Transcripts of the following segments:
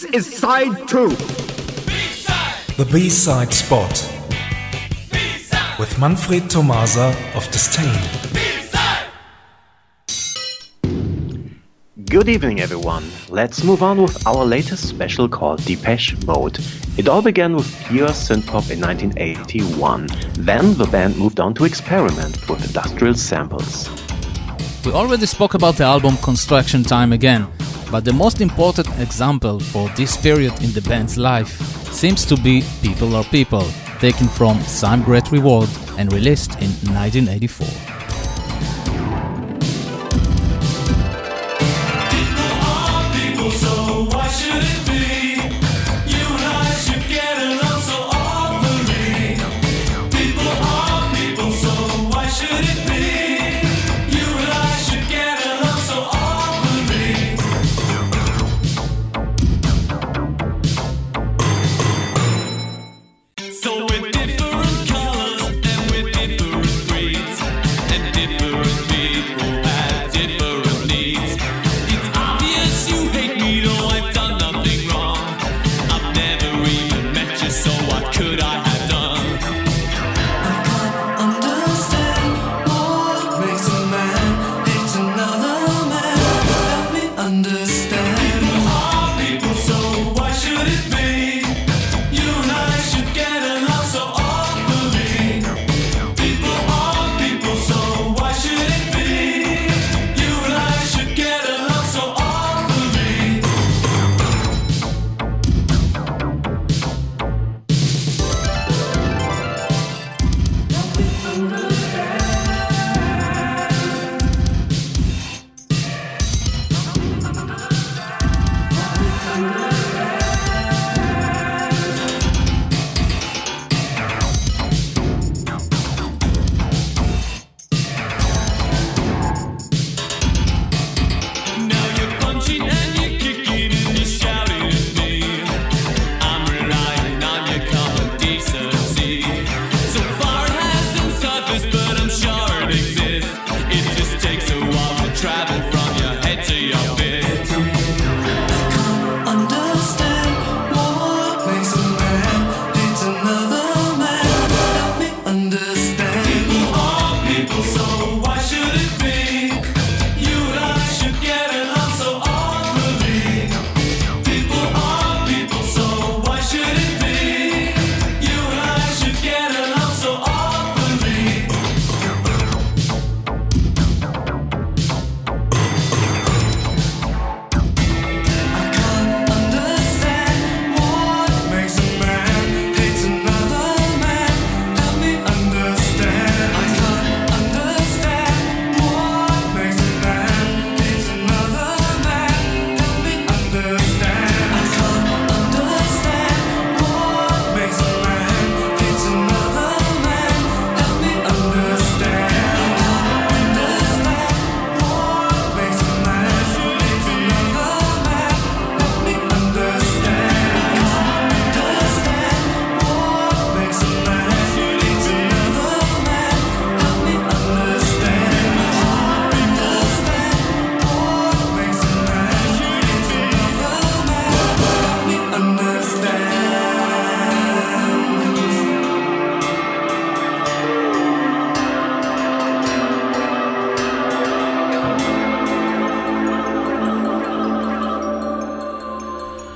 This is side two. The B-side spot with Manfred Tomasa of Disdain. Good evening, everyone. Let's move on with our latest special called Depeche Mode. It all began with pure synthpop in 1981. Then the band moved on to experiment with industrial samples. We already spoke about the album Construction Time again, but the most important example for this period in the band's life seems to be People Are People, taken from Some Great Reward and released in 1984. So it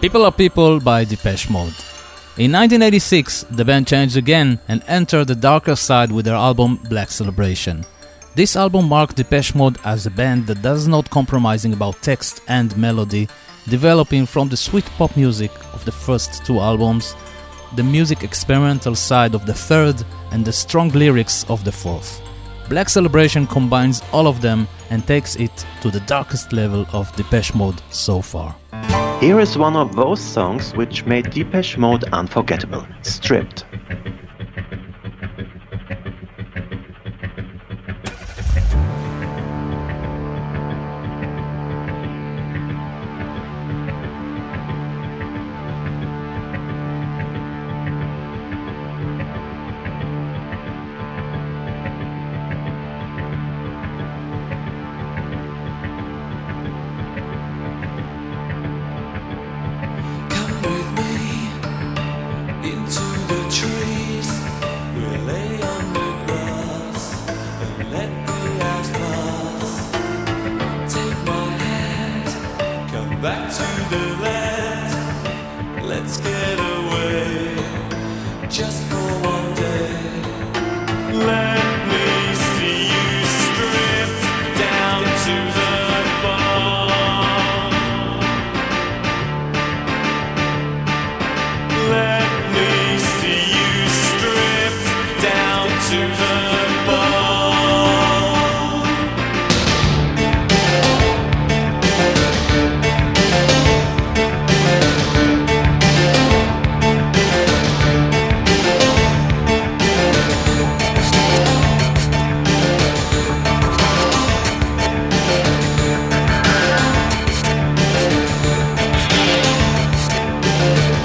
People Are People by Depeche Mode. In 1986, the band changed again and entered the darker side with their album Black Celebration. This album marked Depeche Mode as a band that does not compromising about text and melody, developing from the sweet pop music of the first two albums, the music experimental side of the third, and the strong lyrics of the fourth. Black Celebration combines all of them and takes it to the darkest level of Depeche Mode so far. Here is one of those songs which made Depeche Mode unforgettable, Stripped. just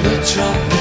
the trumpet.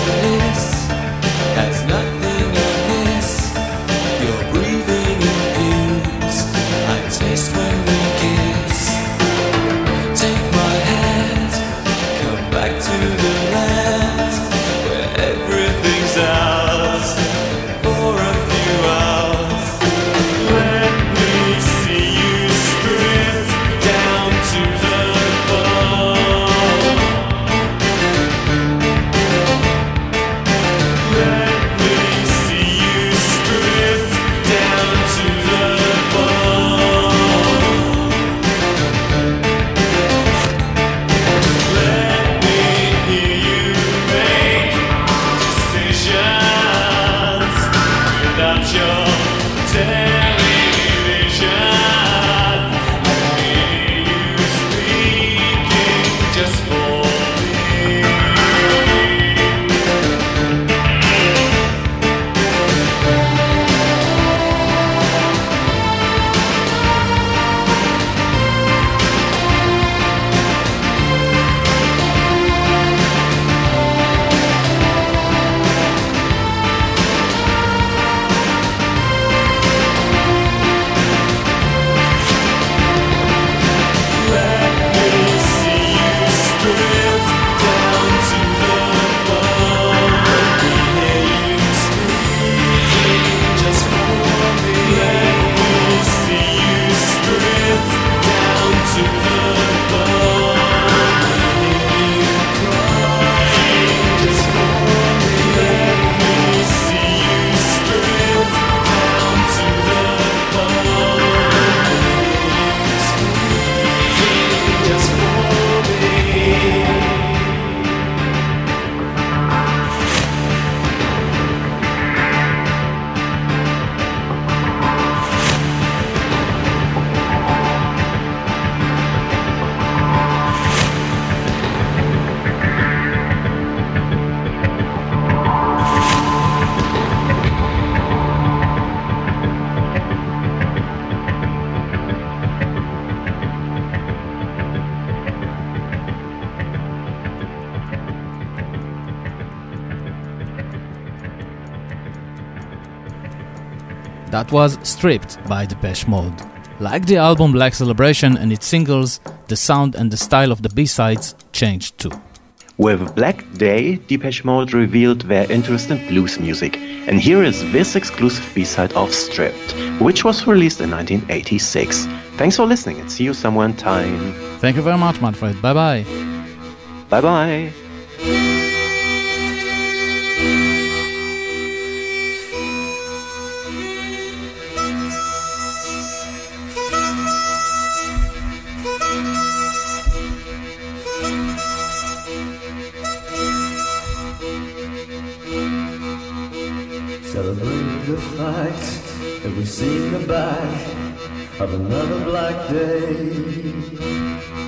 That was Stripped by Depeche Mode. Like the album Black Celebration and its singles, the sound and the style of the B-sides changed too. With Black Day, Depeche Mode revealed their interest in blues music, and here is this exclusive B-side of Stripped, which was released in 1986. Thanks for listening and see you somewhere in time. Thank you very much, Manfred. Bye bye. Bye bye. Seen the back of another black day.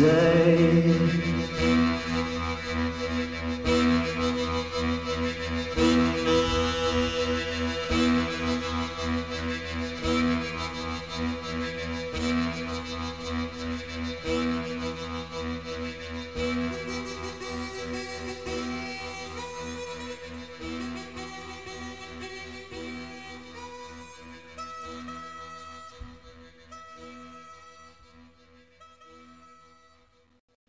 day.